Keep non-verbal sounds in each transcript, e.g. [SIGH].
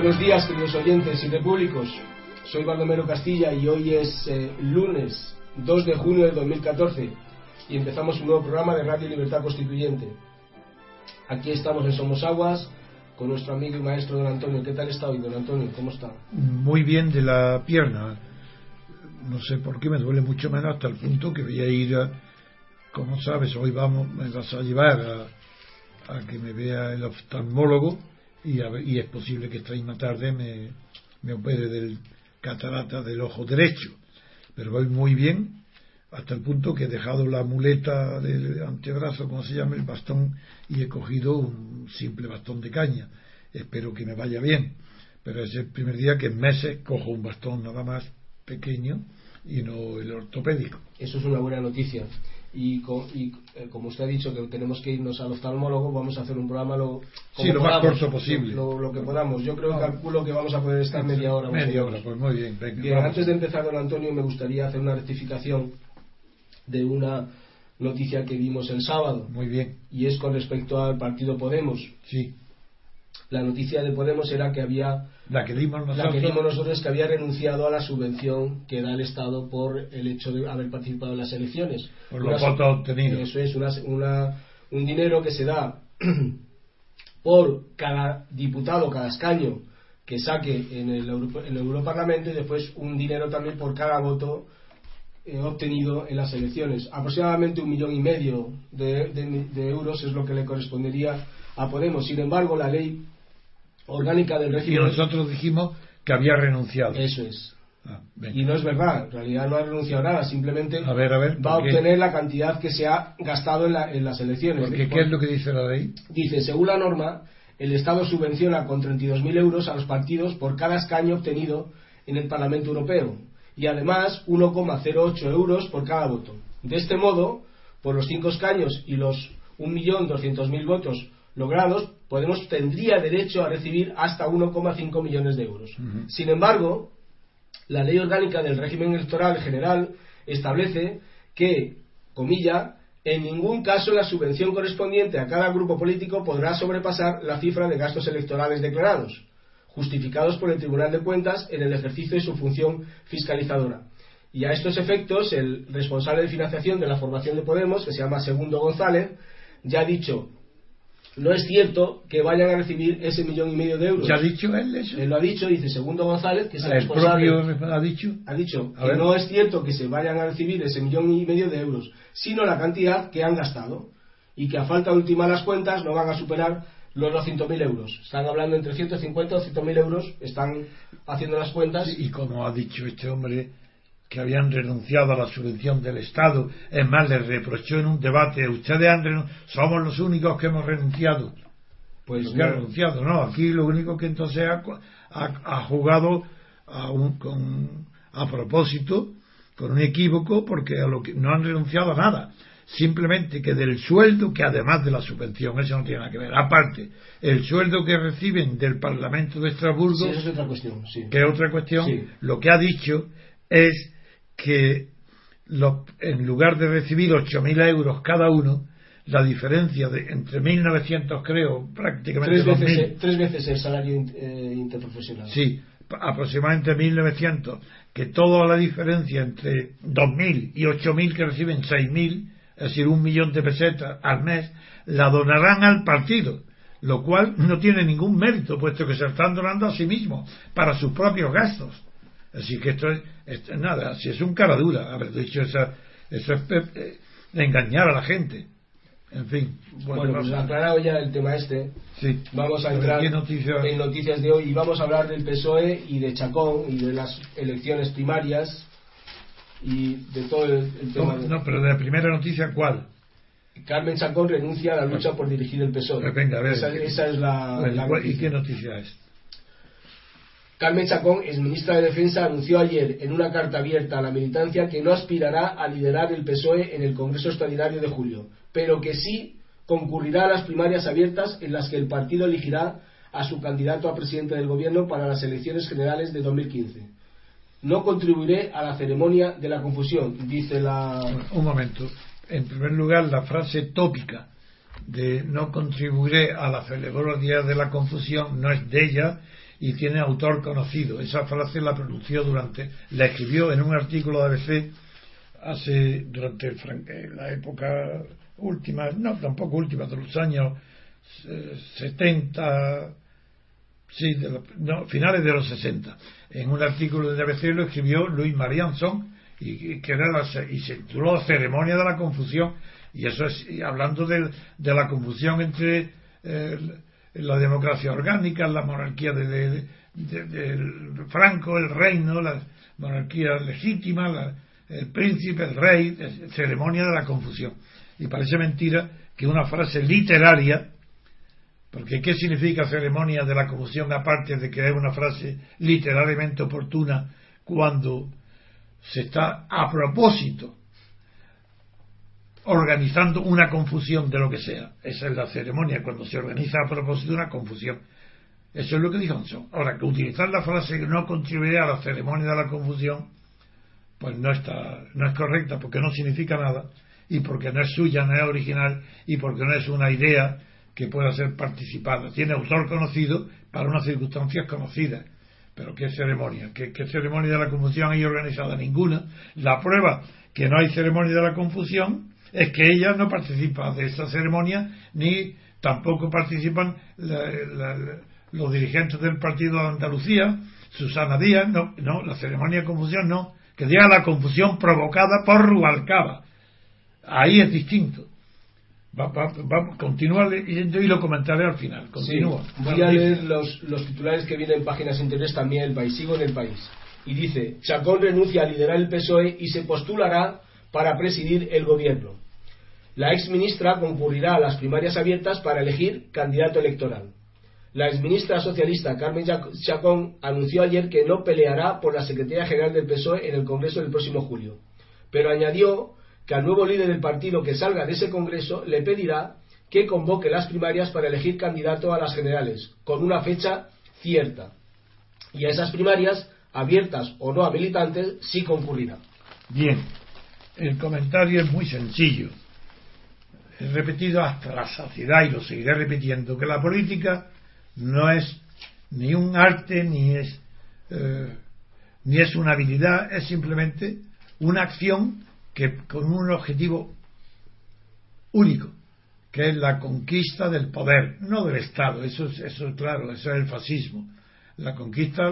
Buenos días, queridos oyentes y repúblicos. Soy Baldomero Castilla y hoy es eh, lunes 2 de junio de 2014 y empezamos un nuevo programa de Radio Libertad Constituyente. Aquí estamos en Somos Aguas con nuestro amigo y maestro don Antonio. ¿Qué tal está hoy, don Antonio? ¿Cómo está? Muy bien de la pierna. No sé por qué me duele mucho menos hasta el punto que voy a ir, a, como sabes, hoy vamos, me vas a llevar a, a que me vea el oftalmólogo y, a, y, es posible que esta misma tarde me, me opere del catarata del ojo derecho. Pero voy muy bien hasta el punto que he dejado la muleta del antebrazo, como se llama, el bastón, y he cogido un simple bastón de caña. Espero que me vaya bien. Pero es el primer día que en meses cojo un bastón nada más pequeño y no el ortopédico. Eso es una buena noticia. Y, y eh, como usted ha dicho que tenemos que irnos al oftalmólogo, vamos a hacer un programa lo, sí, lo más corto posible. Lo, lo, que podamos. Yo creo, calculo que vamos a poder estar media hora. Media hora, pues muy bien. Venga, bien antes de empezar, don Antonio, me gustaría hacer una rectificación de una noticia que vimos el sábado. Muy bien. Y es con respecto al partido Podemos. Sí. La noticia de Podemos era que había. La que dimos nosotros. La que dimos nosotros que había renunciado a la subvención que da el Estado por el hecho de haber participado en las elecciones. Por los votos obtenidos. Eso es, una, una, un dinero que se da [CLEARS THROAT] por cada diputado, cada escaño que saque en el, Euro, en el Europarlamento y después un dinero también por cada voto eh, obtenido en las elecciones. Aproximadamente un millón y medio de, de, de, euros es lo que le correspondería a Podemos. Sin embargo, la ley orgánica del régimen. Y nosotros dijimos que había renunciado. Eso es. Ah, y no es verdad, en realidad no ha renunciado nada, simplemente a ver, a ver, va a obtener la cantidad que se ha gastado en, la, en las elecciones. Porque, ¿Qué es lo que dice la ley? Dice, según la norma, el Estado subvenciona con 32.000 euros a los partidos por cada escaño obtenido en el Parlamento Europeo y además 1,08 euros por cada voto. De este modo, por los cinco escaños y los 1.200.000 votos logrados, Podemos tendría derecho a recibir hasta 1,5 millones de euros. Uh -huh. Sin embargo, la ley orgánica del régimen electoral general establece que, comilla, en ningún caso la subvención correspondiente a cada grupo político podrá sobrepasar la cifra de gastos electorales declarados, justificados por el Tribunal de Cuentas en el ejercicio de su función fiscalizadora. Y a estos efectos, el responsable de financiación de la formación de Podemos, que se llama Segundo González, ya ha dicho no es cierto que vayan a recibir ese millón y medio de euros. ¿Ya ha dicho él eso? Él lo ha dicho, dice Segundo González, que es el, ¿El responsable. propio ha dicho? Ha dicho a que ver. no es cierto que se vayan a recibir ese millón y medio de euros, sino la cantidad que han gastado. Y que a falta de ultimar las cuentas no van a superar los 200.000 euros. Están hablando entre 150 y 200.000 euros, están haciendo las cuentas. Sí, y como ha dicho este hombre, que habían renunciado a la subvención del Estado. Es más, les reprochó en un debate, ustedes han renunciado, somos los únicos que hemos renunciado. Pues que no. han renunciado, no, aquí lo único que entonces ha, ha, ha jugado a, un, con, a propósito, con un equívoco, porque a lo que, no han renunciado a nada. Simplemente que del sueldo, que además de la subvención, eso no tiene nada que ver, aparte, el sueldo que reciben del Parlamento de Estrasburgo, sí, eso es otra cuestión, sí. que es otra cuestión, Sí. lo que ha dicho es que lo, en lugar de recibir 8.000 euros cada uno, la diferencia de, entre 1.900 creo, prácticamente tres veces, eh, tres veces el salario eh, interprofesional. Sí, aproximadamente 1.900, que toda la diferencia entre 2.000 y 8.000 que reciben 6.000, es decir, un millón de pesetas al mes, la donarán al partido, lo cual no tiene ningún mérito, puesto que se están donando a sí mismos para sus propios gastos. Así que esto es, esto es nada, si es un cara dura haber dicho esa, eso es eh, engañar a la gente. En fin. Bueno, bueno pues aclarado ya el tema este, sí. vamos a entrar noticias? en noticias de hoy y vamos a hablar del PSOE y de Chacón y de las elecciones primarias y de todo el, el tema. No, de... no, pero de la primera noticia, ¿cuál? Carmen Chacón renuncia a la lucha por dirigir el PSOE. Pues venga, a ver. Esa, esa es la, Bueno, la ¿y qué noticia es? Carmen Chacón, exministra de Defensa, anunció ayer en una carta abierta a la militancia que no aspirará a liderar el PSOE en el Congreso Extraordinario de julio, pero que sí concurrirá a las primarias abiertas en las que el partido elegirá a su candidato a presidente del gobierno para las elecciones generales de 2015. No contribuiré a la ceremonia de la confusión, dice la. Un momento. En primer lugar, la frase tópica de no contribuiré a la ceremonia de la confusión no es de ella y tiene autor conocido. Esa frase la pronunció durante, la escribió en un artículo de ABC hace, durante el, la época última, no, tampoco última, de los años 70, eh, sí, de no, finales de los 60. En un artículo de ABC lo escribió Luis Marianson y, que era y se tituló Ceremonia de la Confusión. Y eso es hablando de, de la confusión entre eh, la democracia orgánica, la monarquía de, Franco, el reino, la monarquía legítima, el príncipe, el rey, ceremonia de la confusión. Y parece mentira que una frase literaria, porque ¿qué significa ceremonia de la confusión aparte de que es una frase literariamente oportuna cuando se está a propósito organizando una confusión de lo que sea. Esa es la ceremonia, cuando se organiza a propósito una confusión. Eso es lo que dijo Anson. Ahora, que utilizar la frase que no contribuirá a la ceremonia de la confusión, pues no está, no es correcta, porque no significa nada, y porque no es suya, no es original, y porque no es una idea que pueda ser participada. Tiene autor conocido para unas circunstancias conocidas. Pero ¿qué ceremonia? ¿Qué, qué ceremonia de la confusión hay organizada? Ninguna. La prueba que no hay ceremonia de la confusión es que ella no participa de esa ceremonia ni tampoco participan los dirigentes del partido de Andalucía, Susana Díaz, no, no, la ceremonia de confusión no, que diga la confusión provocada por Rubalcaba. Ahí es distinto. Vamos, a continuar leyendo y lo comentaré al final. Continúa. voy a leer los, los titulares que vienen en páginas interiores también el país. Sigo en el país. Y dice, Chacón renuncia a liderar el PSOE y se postulará para presidir el gobierno. La exministra concurrirá a las primarias abiertas para elegir candidato electoral. La exministra socialista Carmen Chacón anunció ayer que no peleará por la Secretaría General del PSOE en el Congreso del próximo julio, pero añadió que al nuevo líder del partido que salga de ese Congreso le pedirá que convoque las primarias para elegir candidato a las generales, con una fecha cierta. Y a esas primarias, abiertas o no habilitantes, sí concurrirá. Bien, el comentario es muy sencillo. He repetido hasta la saciedad y lo seguiré repitiendo, que la política no es ni un arte ni es, eh, ni es una habilidad, es simplemente una acción que con un objetivo único, que es la conquista del poder, no del Estado, eso es, eso es claro, eso es el fascismo, la conquista,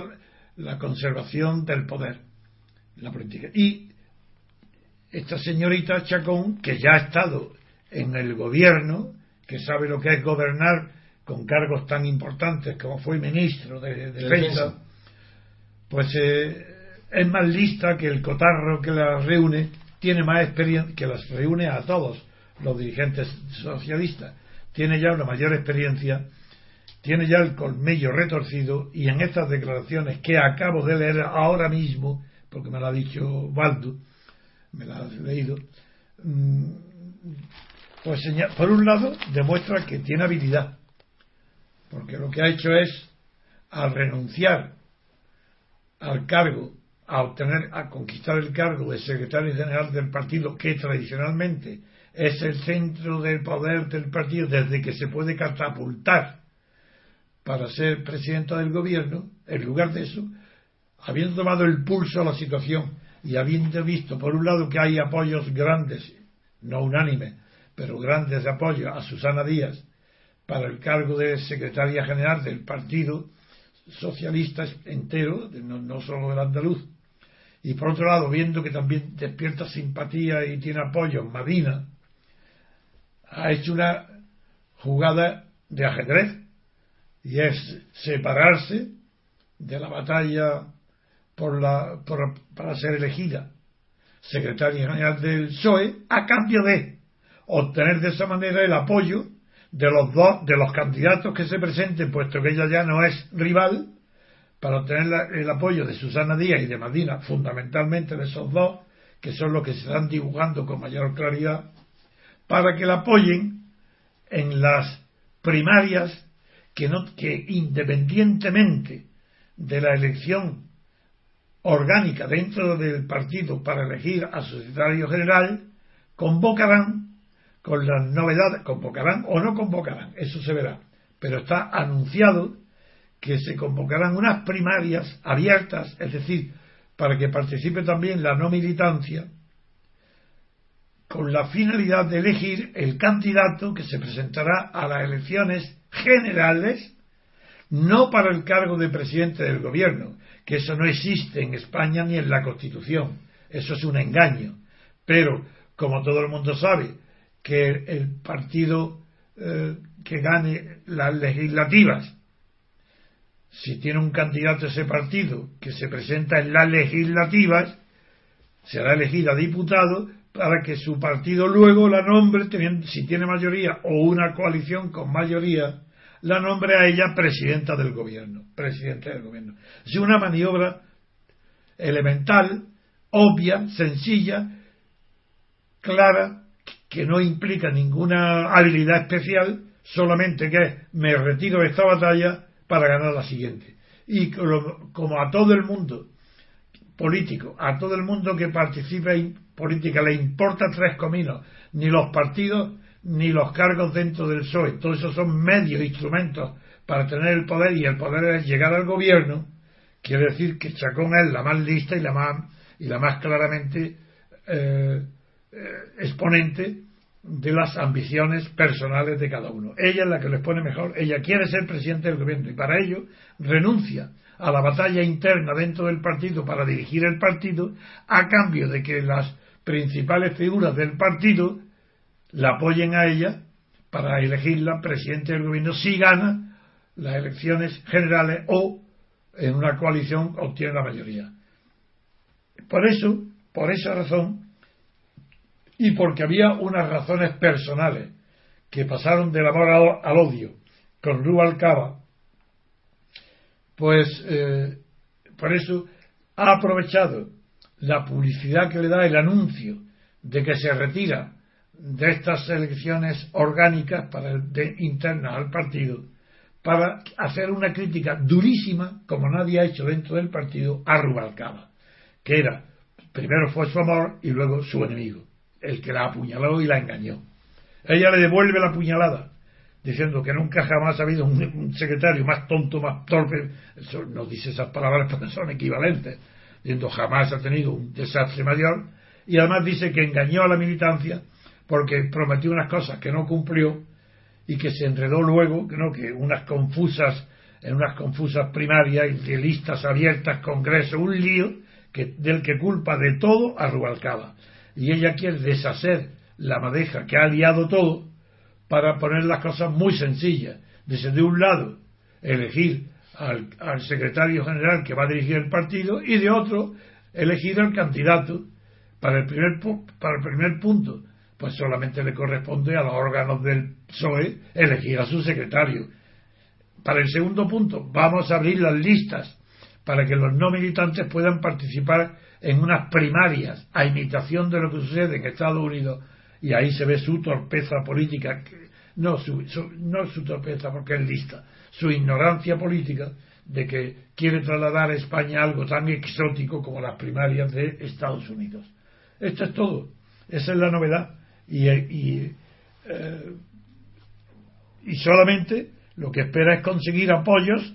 la conservación del poder, la política. Y esta señorita Chacón, que ya ha estado en el gobierno, que sabe lo que es gobernar con cargos tan importantes como fue ministro de, defensa, pues eh, es más lista que el cotarro que la reúne, tiene más experiencia, que las reúne a todos los dirigentes socialistas, tiene ya una mayor experiencia, tiene ya el colmillo retorcido y en estas declaraciones que acabo de leer ahora mismo, porque me lo ha dicho Baldo, me la has leído, mm, pues por un lado demuestra que tiene habilidad, porque lo que ha hecho es, al renunciar al cargo, a obtener, a conquistar el cargo de secretario general del partido, que tradicionalmente es el centro del poder del partido desde que se puede catapultar para ser presidente del gobierno, en lugar de eso, habiendo tomado el pulso a la situación y habiendo visto, por un lado, que hay apoyos grandes, no unánimes, pero grandes apoyos a Susana Díaz para el cargo de secretaria general del Partido Socialista entero, no, no solo del andaluz, y por otro lado, viendo que también despierta simpatía y tiene apoyo Madina, ha hecho una jugada de ajedrez y es separarse de la batalla por la, para ser elegida secretaria general del PSOE a cambio de obtener de esa manera el apoyo de los dos de los candidatos que se presenten puesto que ella ya no es rival para obtener el apoyo de Susana Díaz y de Madina fundamentalmente de esos dos que son los que se están dibujando con mayor claridad para que la apoyen en las primarias que no que independientemente de la elección orgánica dentro del partido para elegir a su secretario general, convocarán con las novedades, convocarán o no convocarán, eso se verá, pero está anunciado que se convocarán unas primarias abiertas, es decir, para que participe también la no militancia, con la finalidad de elegir el candidato que se presentará a las elecciones generales, no para el cargo de presidente del gobierno, que eso no existe en España ni en la Constitución, eso es un engaño. Pero, como todo el mundo sabe, que el partido eh, que gane las legislativas, si tiene un candidato ese partido que se presenta en las legislativas, será elegido diputado para que su partido luego la nombre, si tiene mayoría o una coalición con mayoría, la nombre a ella presidenta del gobierno, presidente del gobierno. Es una maniobra elemental, obvia, sencilla, clara, que no implica ninguna habilidad especial, solamente que me retiro de esta batalla para ganar la siguiente. Y como a todo el mundo político, a todo el mundo que participa en política le importa tres cominos, ni los partidos ni los cargos dentro del PSOE, todos esos son medios, instrumentos para tener el poder y el poder es llegar al gobierno, quiere decir que Chacón es la más lista y la más, y la más claramente eh, eh, exponente de las ambiciones personales de cada uno. Ella es la que les pone mejor, ella quiere ser presidente del gobierno y para ello renuncia a la batalla interna dentro del partido para dirigir el partido a cambio de que las principales figuras del partido la apoyen a ella para elegirla presidente del gobierno si gana las elecciones generales o en una coalición obtiene la mayoría. Por eso, por esa razón, y porque había unas razones personales que pasaron del amor al, odio con Rubalcaba, pues eh, por eso ha aprovechado la publicidad que le da el anuncio de que se retira de estas elecciones orgánicas para el, de, internas al partido para hacer una crítica durísima, como nadie ha hecho dentro del partido, a Rubalcaba, que era, primero fue su amor y luego su enemigo, el que la apuñaló y la engañó. Ella le devuelve la puñalada, diciendo que nunca jamás ha habido un, secretario más tonto, más torpe, eso no dice esas palabras porque son equivalentes, diciendo jamás ha tenido un desastre mayor, y además dice que engañó a la militancia porque prometió unas cosas que no cumplió y que se enredó luego, no, que unas confusas, en unas confusas primarias, de listas abiertas, congresos, un lío que, del que culpa de todo a Rubalcaba. Y ella quiere deshacer la madeja que ha liado todo para poner las cosas muy sencillas. Desde de un lado, elegir al, al, secretario general que va a dirigir el partido y de otro, elegir al candidato. Para el primer, para el primer punto, pues solamente le corresponde a los órganos del PSOE elegir a su secretario. Para el segundo punto, vamos a abrir las listas para que los no militantes puedan participar en unas primarias a imitación de lo que sucede en Estados Unidos y ahí se ve su torpeza política, no su, no su torpeza porque es lista, su ignorancia política de que quiere trasladar a España algo tan exótico como las primarias de Estados Unidos. Esto es todo. Esa es la novedad y, y, eh, y solamente lo que espera es conseguir apoyos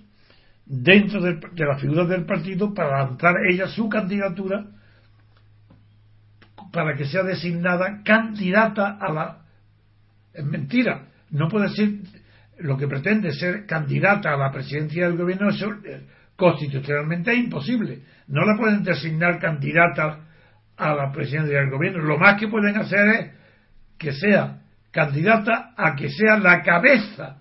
dentro de, de las figuras del partido para lanzar ella su candidatura para que sea designada candidata a la es mentira no puede ser lo que pretende ser candidata a la presidencia del gobierno eso eh, constitucionalmente es imposible. No la pueden designar candidata a la presidencia del gobierno. Lo más que pueden hacer es que sea candidata a que sea la cabeza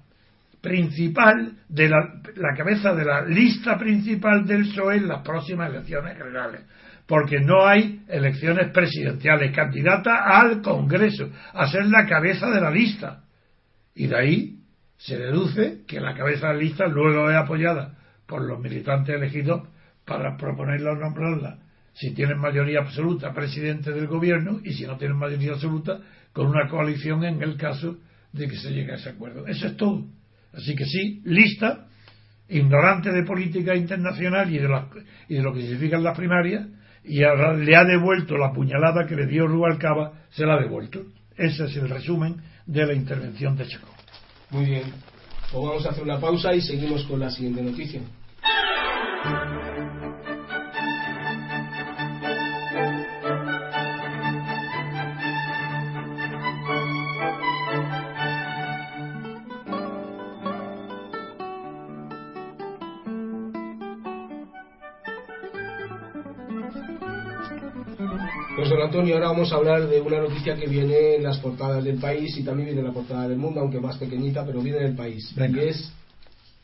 principal de la, cabeza de la lista principal del PSOE en las próximas elecciones generales. Porque no hay elecciones presidenciales. Candidata al Congreso a ser la cabeza de la lista. Y de ahí se deduce que la cabeza de la lista luego es apoyada por los militantes elegidos para proponerla o nombrarla. Si tienen mayoría absoluta presidente del gobierno y si no tienen mayoría absoluta con una coalición en el caso de que se llegue a ese acuerdo. Eso es todo. Así que sí, lista, ignorante de política internacional y de, y de lo que significan las primarias, y ahora le ha devuelto la puñalada que le dio Rubalcaba, se la ha devuelto. Ese es el resumen de la intervención de Chacón. Muy bien. O vamos a hacer una pausa y seguimos con la siguiente noticia. Pues don Antonio, ahora vamos a hablar de una noticia que viene en las portadas del país y también viene en la portada del mundo, aunque más pequeñita, pero viene en el país. Y es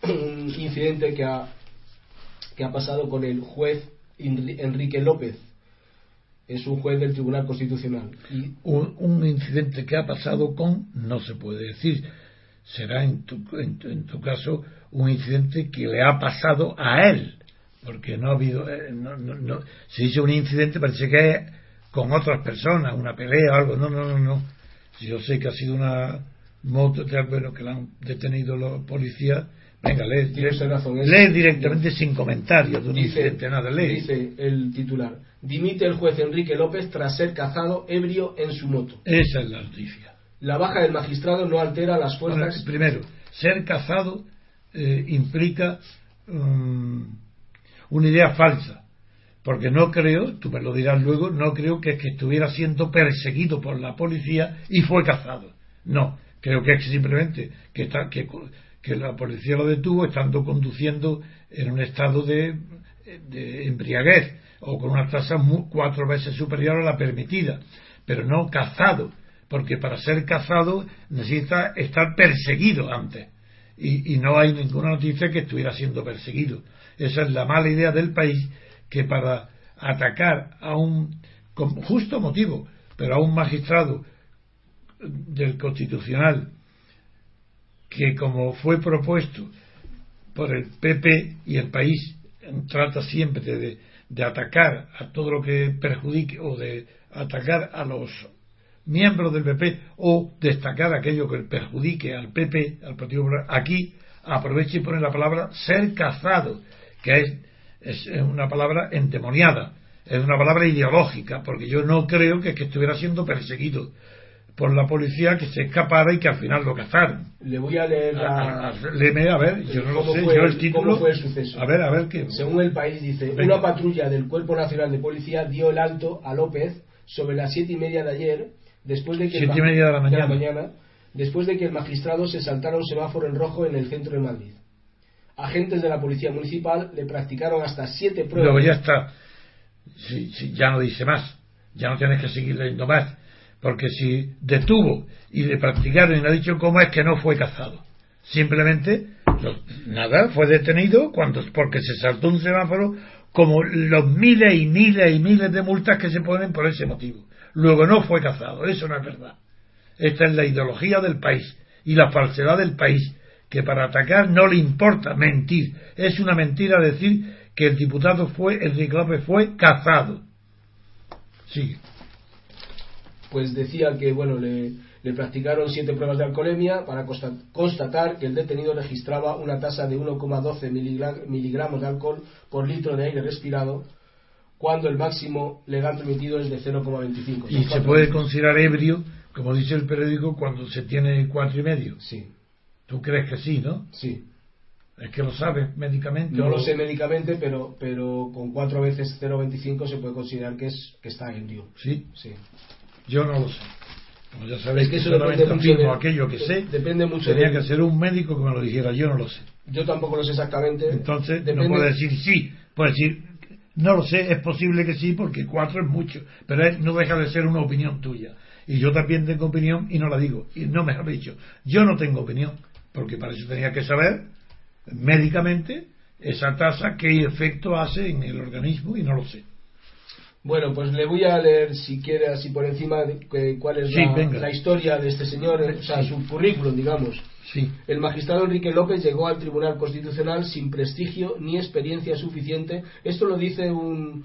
un incidente que ha, que ha pasado con el juez Enri- Enrique López. Es un juez del Tribunal Constitucional. Y Un, un incidente que ha pasado con, no se puede decir, será en tu, en, en tu caso un incidente que le ha pasado a él, porque no ha habido, eh, no, no, no. se dice un incidente, parece que es con otras personas, una pelea o algo, no, no, no, no. Yo sé que ha sido una moto, pero que la han detenido los policías. Venga, lee, lee directamente sin comentarios de un dice, incidente, nada, lee. dice el titular, dimite el juez Enrique López tras ser cazado ebrio en su moto. Esa es la noticia. La baja del magistrado no altera las Bueno, fuerzas... primero, ser cazado eh, implica mm, una idea falsa. Porque no creo, tú me lo dirás luego, no creo que, que estuviera siendo perseguido por la policía y fue cazado. No, creo que es simplemente que, está, que, la policía lo detuvo estando conduciendo en un estado de, de embriaguez o con una tasa cuatro veces superior a la permitida, pero no cazado, porque para ser cazado necesita estar perseguido antes. Y, y no hay ninguna noticia que estuviera siendo perseguido. Esa es la mala idea del país que para atacar a un con justo motivo, pero a un magistrado del constitucional que como fue propuesto por el PP y el país trata siempre de, de atacar a todo lo que perjudique o de atacar a los miembros del PP o destacar aquello que perjudique al PP, al Partido Popular, aquí aprovecha y pone la palabra ser cazado, que es, es una palabra endemoniada, es una palabra ideológica, porque yo no creo que, que estuviera siendo perseguido por la policía, que se escapara y que al final lo cazaron. Le voy a leer la... A- a- léeme, a ver, yo no lo ¿Cómo sé, fue yo el- título. cómo fue el suceso? A ver, a ver qué. Según el país dice, Venga. una patrulla del Cuerpo Nacional de Policía dio el alto a López sobre las siete y media de ayer, después de que Siete y media de la mañana. después de que el magistrado se saltara un semáforo en rojo en el centro de Madrid. Agentes de la policía municipal le practicaron hasta siete pruebas. Luego ya está. Si, si ya no dice más, ya no tienes que seguir leyendo más. Porque si detuvo y le practicaron y no ha dicho cómo es que no fue cazado. Simplemente, nada, fue detenido cuando porque se saltó un semáforo como los miles y miles y miles de multas que se ponen por ese motivo. Luego no fue cazado, eso no es verdad. Esta es la ideología del país y la falsedad del país, que para atacar no le importa mentir. Es una mentira decir que el diputado fue, Enrique López fue cazado. Sigue. pues decía que bueno le, le practicaron siete pruebas de alcoholemia para consta- constatar que el detenido registraba una tasa de 1,12 miligra- miligramos de alcohol por litro de aire respirado cuando el máximo legal permitido es de 0,25 Son Y se puede considerar ebrio, como dice el periódico, cuando se tiene cuatro y medio. sí Tú crees que sí, ¿no? sí Es que lo sabes médicamente. no lo sé médicamente pero pero con cuatro veces 0,25 se puede considerar que es que está ebrio Sí, sí yo no lo sé. Como ya sabéis Es que que eso solamente de- aquello que sé. depende mucho Tenía de- que ser un médico que me lo dijera, yo no lo sé. yo tampoco lo sé exactamente Entonces no Depende- puede decir sí, puede decir no lo sé, es posible que sí, porque cuatro es mucho, pero es- no deja de ser una opinión tuya. Y yo también tengo opinión y no la digo. Y no mejor dicho, yo no tengo opinión, porque para eso tenía que saber médicamente esa tasa qué efecto hace en el organismo y no lo sé. Bueno, pues le voy a leer, si quiere, así por encima, de cuál es Sí, la, historia de este señor, o sea, Sí. su currículum, digamos. Sí, El magistrado Enrique López llegó al Tribunal Constitucional sin prestigio ni experiencia suficiente. Esto lo dice un,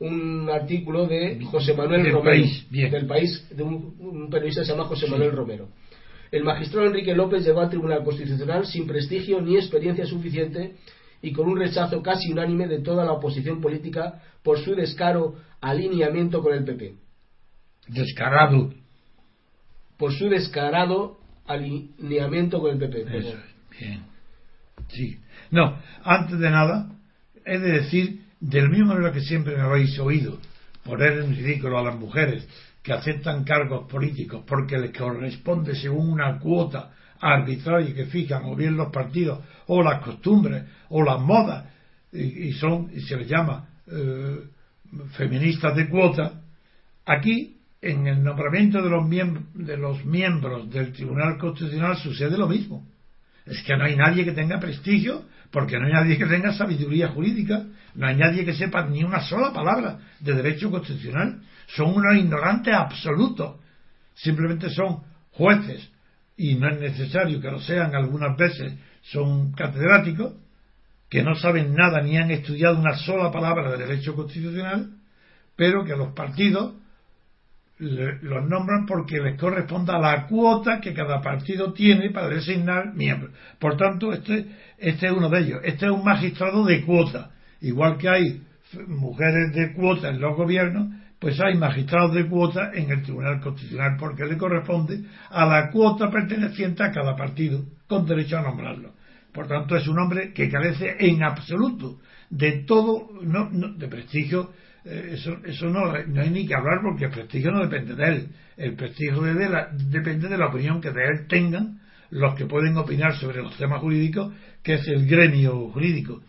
un artículo de José Manuel Del Romero, País, bien. del país, de un, un periodista que se llama José. Manuel Romero. El magistrado Enrique López llegó al Tribunal Constitucional sin prestigio ni experiencia suficiente y con un rechazo casi unánime de toda la oposición política por su descaro alineamiento con el PP. descarado. Por su descarado alineamiento con el PP. Eso perdón. es, bien. Sí. No, antes de nada, he de decir, del mismo modo que siempre me habéis oído, poner en ridículo a las mujeres que aceptan cargos políticos porque les corresponde según una cuota arbitraria que fijan o bien los partidos o las costumbres o las modas y, son y se les llama eh, feministas de cuota aquí en el nombramiento de los, de los miembros del Tribunal Constitucional sucede lo mismo es que no hay nadie que tenga prestigio porque no hay nadie que tenga sabiduría jurídica, no hay nadie que sepa ni una sola palabra de derecho constitucional. Son unos ignorantes absolutos. Simplemente son jueces, y no es necesario que lo sean algunas veces, son catedráticos, que no saben nada ni han estudiado una sola palabra de derecho constitucional, pero que los partidos los nombran porque les corresponde a la cuota que cada partido tiene para designar miembros. Por tanto, este, este es uno de ellos. Este es un magistrado de cuota. Igual que hay mujeres de cuota en los gobiernos, pues hay magistrados de cuota en el Tribunal Constitucional porque le corresponde a la cuota perteneciente a cada partido con derecho a nombrarlo. Por tanto, es un hombre que carece en absoluto de todo, no, de prestigio eh, eso, eso no, no, hay ni que hablar porque el prestigio no depende de él. El prestigio de él depende de la opinión que de él tengan los que pueden opinar sobre los temas jurídicos, que es el gremio jurídico,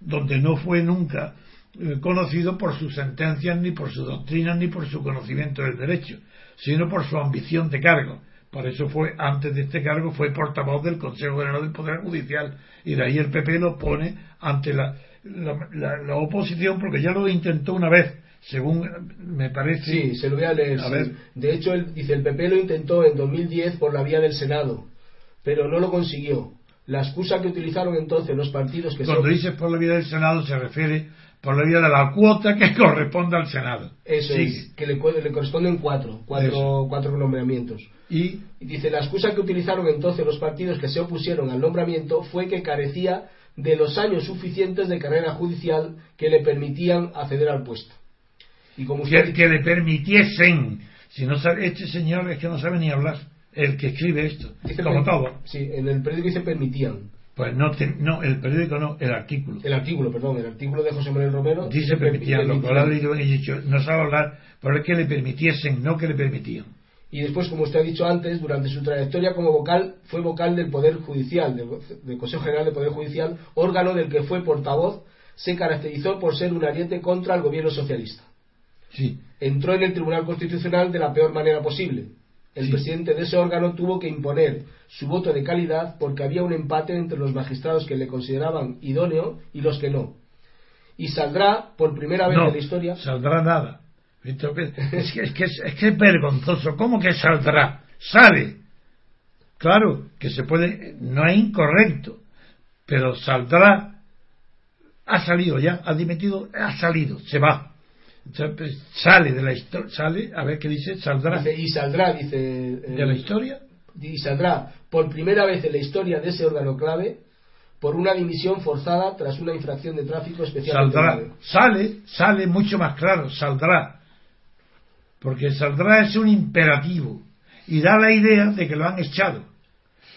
donde no fue nunca eh, conocido por sus sentencias, ni por sus doctrinas, ni por su conocimiento del derecho, sino por su ambición de cargo. Por eso fue, antes de este cargo, fue portavoz del Consejo General del Poder Judicial, y de ahí el PP lo pone ante la, la, oposición porque ya lo intentó una vez según me parece. Sí se lo voy a leer de hecho él dice el PP lo intentó en 2010 por la vía del Senado pero no lo consiguió. La excusa que utilizaron entonces los partidos que cuando dice por la vía del Senado se refiere por la vía de la cuota que [LAUGHS] corresponde al Senado eso es que le, le corresponden cuatro cuatro, cuatro nombramientos y dice la excusa que utilizaron entonces los partidos que se opusieron al nombramiento fue que carecía de los años suficientes de carrera judicial que le permitían acceder al puesto. Y como que, le permitiesen. Si no sabe, este señor es que no sabe ni hablar. El que escribe esto. Dice como todo. Sí, en el periódico dice permitían. Pues no, no, el periódico no, el artículo. El artículo, perdón, el artículo de José Manuel Romero. Dice permitían, lo que ha leído y dicho, no sabe hablar, pero es que le permitiesen, no que le permitían y después, como usted ha dicho antes, durante su trayectoria como vocal, fue vocal del Poder Judicial, del, Consejo General del Poder Judicial, órgano del que fue portavoz, se caracterizó por ser un ariete contra el gobierno socialista. Sí. Entró en el Tribunal Constitucional de la peor manera posible. El presidente de ese órgano tuvo que imponer su voto de calidad porque había un empate entre los magistrados que le consideraban idóneo y los que no. Y saldrá por primera vez en la historia. Saldrá nada es que, es, que es, que es vergonzoso. ¿Cómo que saldrá? Sale. Claro que se puede, no es incorrecto, pero saldrá. Ha salido ya, ha dimitido, ha salido, se va. Sale de la historia, sale, a ver qué dice, saldrá. y saldrá, dice. ¿De la historia? Y saldrá por primera vez en la historia de ese órgano clave por una dimisión forzada tras una infracción de tráfico especial. Saldrá, sale, sale mucho más claro, saldrá porque saldrá es un imperativo y da la idea de que lo han echado.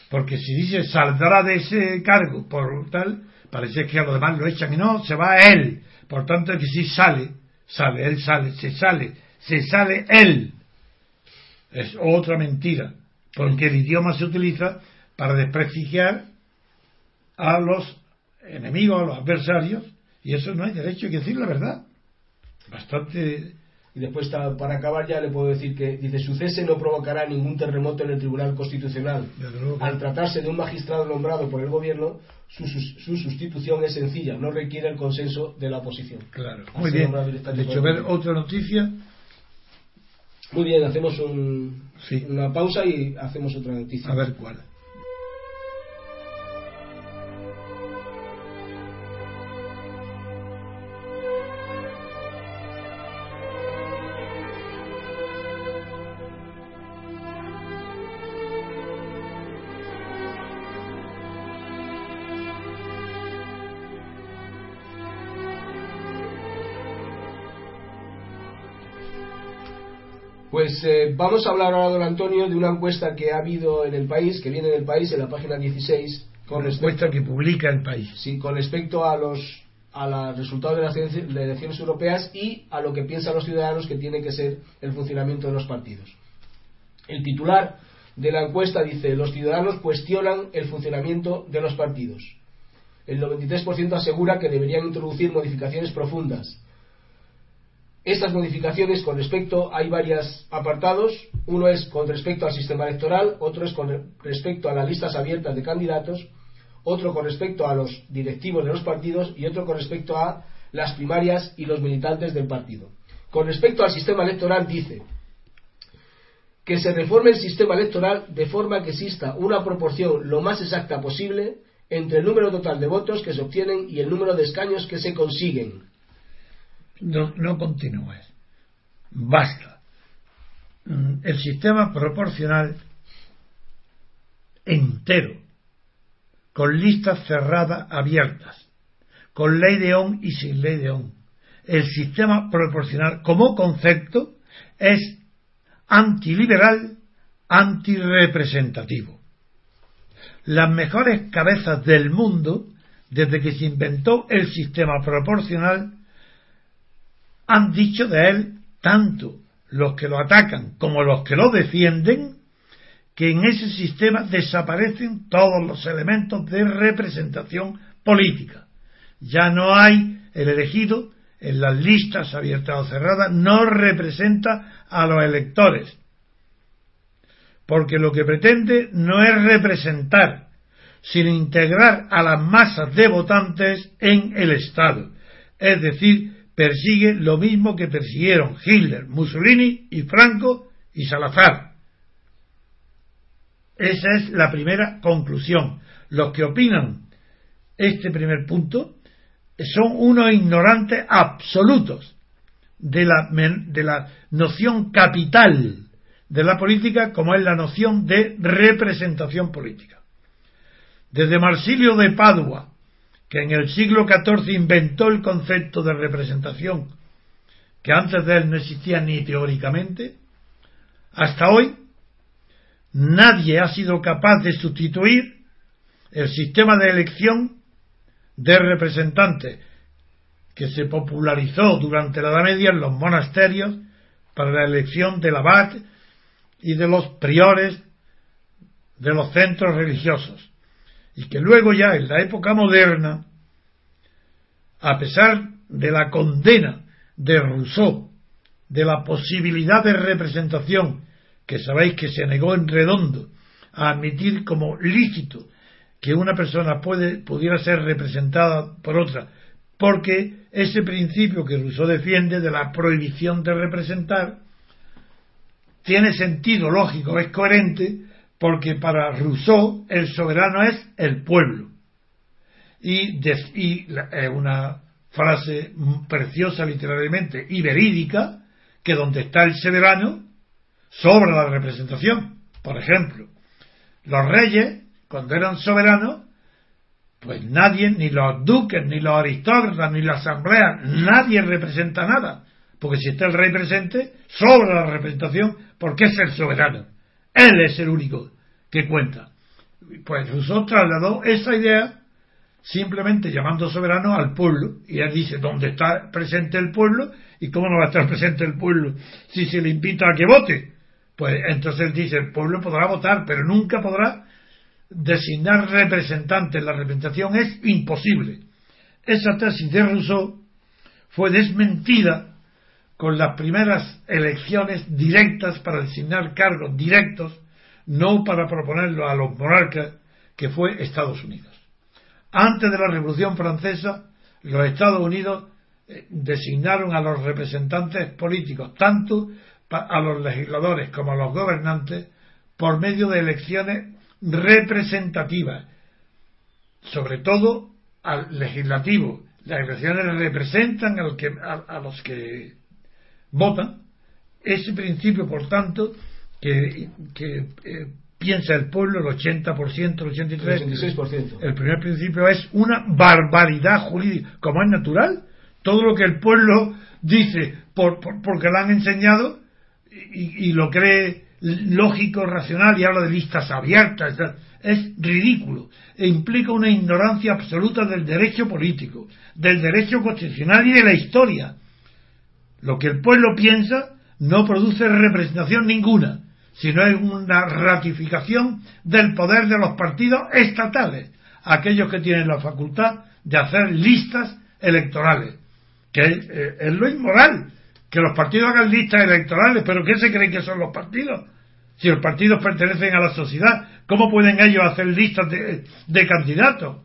Porque si dice saldrá de ese cargo por tal, parece que a los demás lo echan y no, se va a él. Por tanto, que si sale, sale, él sale, se sale, se sale él. Es otra mentira, porque el idioma se utiliza para desprestigiar a los enemigos, a los adversarios, y eso no hay derecho, hay que decir la verdad. Bastante y después, para acabar ya, le puedo decir que, dice, su cese no provocará ningún terremoto en el Tribunal Constitucional. Al tratarse de un magistrado nombrado por el Gobierno, su, sustitución es sencilla, no requiere el consenso de la oposición. Claro. Muy bien. De hecho, ver otra noticia. Muy bien, hacemos una pausa y hacemos otra noticia. A ver cuál. Pues eh, vamos a hablar ahora, don Antonio, de una encuesta que ha habido en el país, que viene en el país, en la página 16, Con respecto- encuesta que publica el país. Sí, con respecto a los a los resultados de las elecciones europeas y a lo que piensan los ciudadanos que tiene que ser el funcionamiento de los partidos. El titular de la encuesta dice, los ciudadanos cuestionan el funcionamiento de los partidos. El 93% asegura que deberían introducir modificaciones profundas. Estas modificaciones con respecto, hay varios apartados. Uno es con respecto al sistema electoral, otro es con re- respecto a las listas abiertas de candidatos, otro con respecto a los directivos de los partidos y otro con respecto a las primarias y los militantes del partido. Con respecto al sistema electoral dice que se reforme el sistema electoral de forma que exista una proporción lo más exacta posible entre el número total de votos que se obtienen y el número de escaños que se consiguen. No, no continúes. Basta. Mm, El sistema proporcional entero, con listas cerradas abiertas, con ley de ON y sin ley de ON. El sistema proporcional como concepto es antiliberal, antirepresentativo. Las mejores cabezas del mundo, desde que se inventó el sistema proporcional, han dicho de él, tanto los que lo atacan como los que lo defienden, que en ese sistema desaparecen todos los elementos de representación política. Ya no hay el elegido en las listas abiertas o cerradas, no representa a los electores, porque lo que pretende no es representar, sino integrar a las masas de votantes en el Estado, es decir, persigue lo mismo que persiguieron Hitler, Mussolini y Franco y Salazar. Esa es la primera conclusión. Los que opinan este primer punto son unos ignorantes absolutos de la, de la noción capital de la política como es la noción de representación política. Desde Marsilio de Padua, que en el siglo XIV inventó el concepto de representación, que antes de él no existía ni teóricamente, hasta hoy nadie ha sido capaz de sustituir el sistema de elección de representantes que se popularizó durante la Edad Media en los monasterios para la elección del abad y de los priores de los centros religiosos y que luego ya en la época moderna, a pesar de la condena de Rousseau de la posibilidad de representación que sabéis que se negó en redondo a admitir como lícito que una persona pudiera ser representada por otra, porque ese principio que Rousseau defiende de la prohibición de representar tiene sentido lógico, es coherente, porque para Rousseau el soberano es el pueblo. Y, es una frase preciosa literariamente y verídica, que donde está el soberano, sobra la representación. Por ejemplo, los reyes, cuando eran soberanos, pues nadie, ni los duques, ni los aristócratas, ni la asamblea, nadie representa nada. Porque si está el rey presente, sobra la representación porque es el soberano. Él es el único que cuenta. Pues Rousseau trasladó esa idea simplemente llamando soberano al pueblo. Y él dice, ¿dónde está presente el pueblo? ¿Y cómo no va a estar [LAUGHS] presente el pueblo si se le invita a que vote? Pues entonces él dice, el pueblo podrá votar, pero nunca podrá designar representantes. La representación es imposible. Esa tesis de Rousseau fue desmentida con las primeras elecciones directas para designar cargos directos, no para proponerlo a los monarcas, que fue Estados Unidos. Antes de la Revolución Francesa, los Estados Unidos eh, designaron a los representantes políticos, tanto a los legisladores como a los gobernantes, por medio de elecciones representativas, sobre todo al legislativo. Las elecciones representan a los que votan. Ese principio, por tanto, que, que, eh, piensa el pueblo, el 80%, el 83%, 86%. el primer principio es una barbaridad jurídica, como es natural. Todo lo que el pueblo dice por, por- porque lo han enseñado y, y lo cree lógico, racional y habla de listas abiertas. es ridículo e implica una ignorancia absoluta del derecho político, del derecho constitucional y de la historia. Lo que el pueblo piensa no produce representación ninguna, sino es una ratificación del poder de los partidos estatales, aquellos que tienen la facultad de hacer listas electorales, que es, eh, lo inmoral, que los partidos hagan listas electorales, pero ¿qué se creen que son los partidos? Si los partidos pertenecen a la sociedad, ¿cómo pueden ellos hacer listas de, candidatos?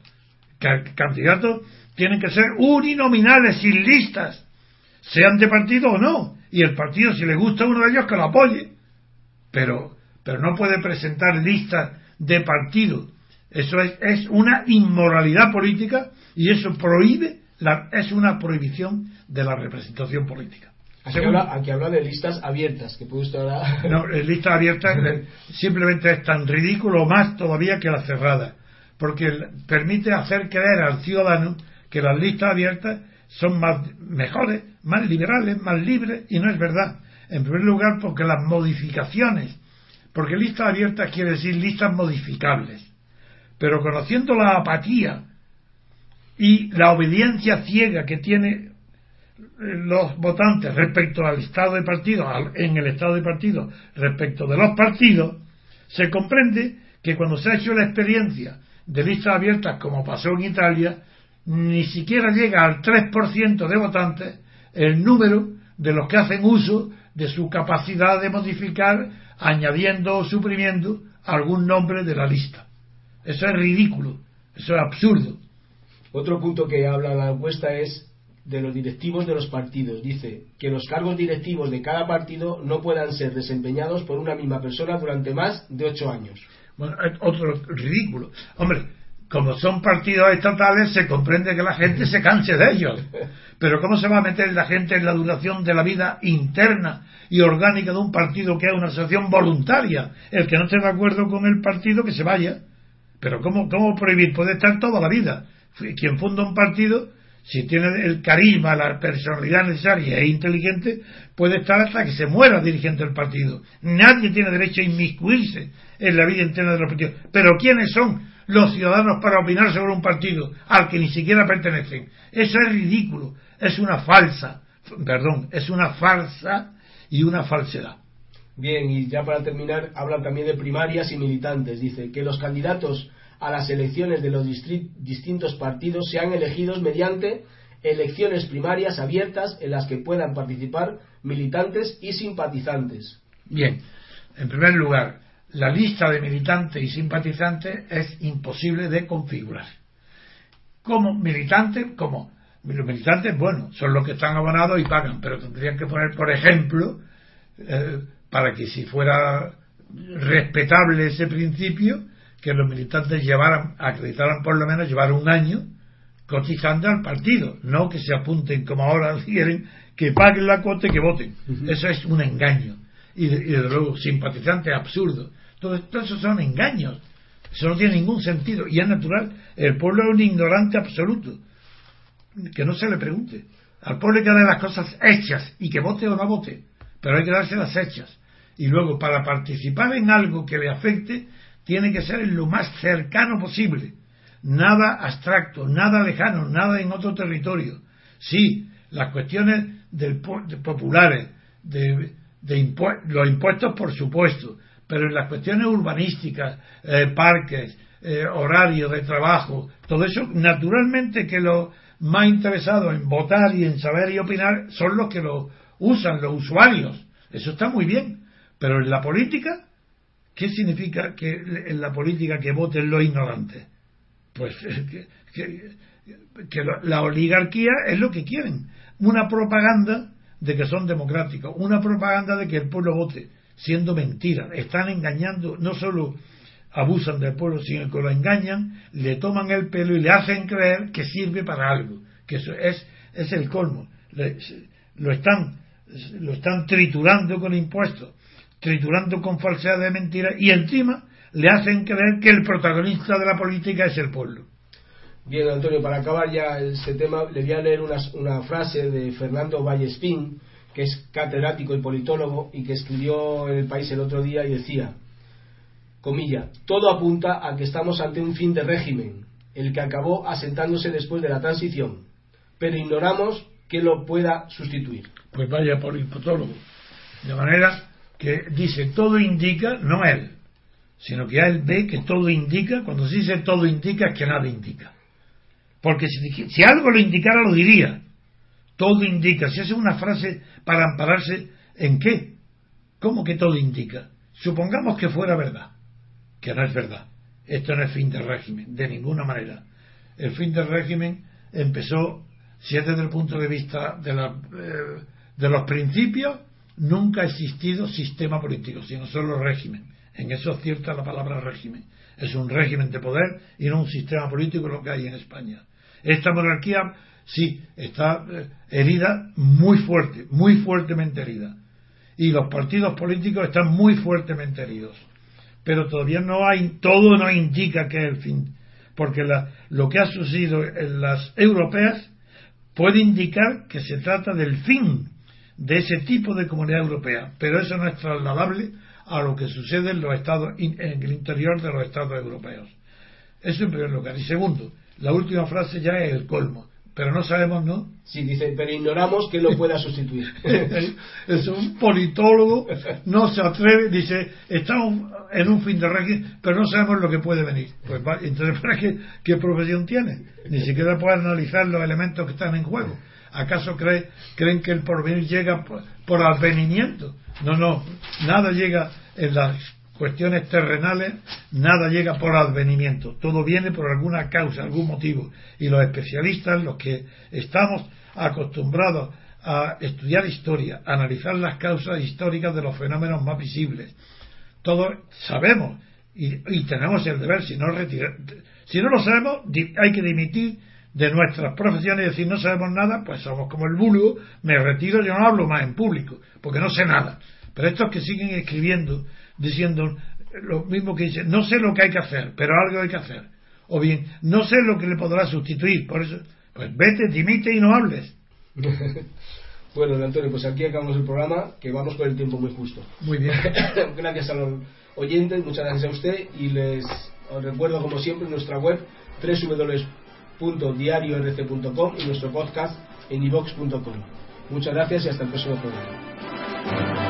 candidatos tienen que ser uninominales, sin listas, sean de partido o no. Y el partido, si le gusta uno de ellos, que lo apoye. Pero, pero no puede presentar listas de partido. Eso es, es una inmoralidad política y eso prohíbe, la, es una prohibición de la representación política. Aquí habla, de listas abiertas, que puede usted ahora... [LAUGHS] No, listas abiertas simplemente es tan ridículo más todavía que la cerrada, porque permite hacer creer al ciudadano que las listas abiertas son más mejores, más liberales, más libres, y no es verdad. En primer lugar, porque las modificaciones, porque listas abiertas quiere decir listas modificables, pero conociendo la apatía y la obediencia ciega que tiene los votantes respecto al estado de partido, en el estado de partido, respecto de los partidos, se comprende que cuando se ha hecho la experiencia de listas abiertas, como pasó en Italia, ni siquiera llega al 3% de votantes el número de los que hacen uso de su capacidad de modificar, añadiendo o suprimiendo algún nombre de la lista. Eso es ridículo, eso es absurdo. Otro punto que habla la encuesta es de los directivos de los partidos. Dice que los cargos directivos de cada partido no puedan ser desempeñados por una misma persona durante más de ocho años. Bueno, otro ridículo. Hombre, como son partidos estatales, se comprende que la gente se canse de ellos. Pero ¿cómo se va a meter la gente en la duración de la vida interna y orgánica de un partido que es una asociación voluntaria? El que no esté de acuerdo con el partido, que se vaya. Pero ¿cómo, cómo prohibir? Puede estar toda la vida. Quien funda un partido si tiene el carisma, la personalidad necesaria e inteligente, puede estar hasta que se muera dirigente del partido. Nadie tiene derecho a inmiscuirse en la vida interna de los partidos. Pero ¿quiénes son los ciudadanos para opinar sobre un partido al que ni siquiera pertenecen? Eso es ridículo, es una falsa, perdón, es una falsa y una falsedad. Bien, y ya para terminar, hablan también de primarias y militantes. Dice que los candidatos a las elecciones de los distintos partidos sean elegidos mediante elecciones primarias abiertas en las que puedan participar militantes y simpatizantes. Bien, en primer lugar, la lista de militantes y simpatizantes es imposible de configurar. Como militantes, como los militantes, bueno, son los que están abonados y pagan, pero tendrían que poner, por ejemplo, eh, para que si fuera respetable ese principio, que los militantes llevaran, acreditaran por lo menos llevar un año cotizando al partido, no que se apunten como ahora [LAUGHS] quieren, que paguen la cuota y que voten. Eso es un engaño. Y, de, desde luego, simpatizante absurdo. Todo, todo eso son engaños. Eso no tiene ningún sentido. Y es natural. El pueblo es un ignorante absoluto. Que no se le pregunte. Al pueblo hay que darle las cosas hechas y que vote o no vote. Pero hay que darse las hechas. Y luego, para participar en algo que le afecte, tiene que ser lo más cercano posible. Nada abstracto, nada lejano, nada en otro territorio. Sí, las cuestiones del, populares, de, los impuestos, por supuesto, pero en las cuestiones urbanísticas, eh, parques, eh, horarios de trabajo, todo eso, naturalmente que los más interesados en votar y en saber y opinar son los que lo usan, los usuarios. Eso está muy bien. Pero en la política, ¿Qué significa que en la política que voten los ignorantes? Pues [LAUGHS] que, la oligarquía es lo que quieren. Una propaganda de que son democráticos, una propaganda de que el pueblo vote, siendo mentira. Están engañando, no solo abusan del pueblo, sino que lo engañan, le toman el pelo y le hacen creer que sirve para algo, que eso es, es el colmo. lo, están, lo están triturando con impuestos triturando con falsedad de mentiras y encima le hacen creer que el protagonista de la política es el pueblo. Bien, Antonio, para acabar ya este tema, le voy a leer una, frase de Fernando Vallespín, que es catedrático y politólogo y que escribió en el país el otro día y decía, comilla, todo apunta a que estamos ante un fin de régimen, el que acabó asentándose después de la transición, pero ignoramos que lo pueda sustituir. Pues vaya por hipotólogo. De manera que dice todo indica, no él, sino que él ve que todo indica, cuando se dice todo indica es que nada indica. Porque si, algo lo indicara lo diría. Todo indica. Si hace una frase para ampararse en qué? ¿Cómo que todo indica? Supongamos que fuera verdad, que no es verdad. Esto no es fin del régimen, de ninguna manera. El fin del régimen empezó, si es desde el punto de vista de, la, eh, de los principios, nunca ha existido sistema político, sino solo régimen. En eso es cierta la palabra régimen. Es un régimen de poder y no un sistema político lo que hay en España. Esta monarquía sí está eh, herida muy fuerte, muy fuertemente herida. Y los partidos políticos están muy fuertemente heridos. Pero todavía no hay, todo no indica que es el fin. Porque lo que ha sucedido en las europeas puede indicar que se trata del fin de ese tipo de comunidad europea. Pero eso no es trasladable a lo que sucede en los estados, en el interior de los estados europeos. Eso en primer lugar. Y segundo, la última frase ya es el colmo. Pero no sabemos, ¿no? Sí, dice, pero ignoramos que lo pueda sustituir. [LAUGHS] es un politólogo, no se atreve, dice, estamos en un fin de régimen, pero no sabemos lo que puede venir. Pues entonces, ¿para qué, qué profesión tiene? Ni siquiera puede analizar los elementos que están en juego. ¿Acaso cree, creen que el porvenir llega por, por advenimiento? No, no, nada llega en las cuestiones terrenales, nada llega por advenimiento, todo viene por alguna causa, algún motivo. Y los especialistas, los que estamos acostumbrados a estudiar historia, a analizar las causas históricas de los fenómenos más visibles, todos sabemos y, tenemos el deber, si no, retirar, si no lo sabemos, hay que dimitir de nuestras profesiones y decir no sabemos nada, pues somos como el vulgo, me retiro, yo no hablo más en público, porque no sé nada. Pero estos que siguen escribiendo diciendo lo mismo que dice, no sé lo que hay que hacer, pero algo hay que hacer. O bien, no sé lo que le podrá sustituir, por eso, pues vete, dimite y no hables. [LAUGHS] bueno, Antonio, pues aquí acabamos el programa, que vamos con el tiempo muy justo. Muy bien. [LAUGHS] gracias a los oyentes, muchas gracias a usted y les recuerdo como siempre nuestra web www.diariorc.com y nuestro podcast en ivox.com. Muchas gracias y hasta el próximo programa.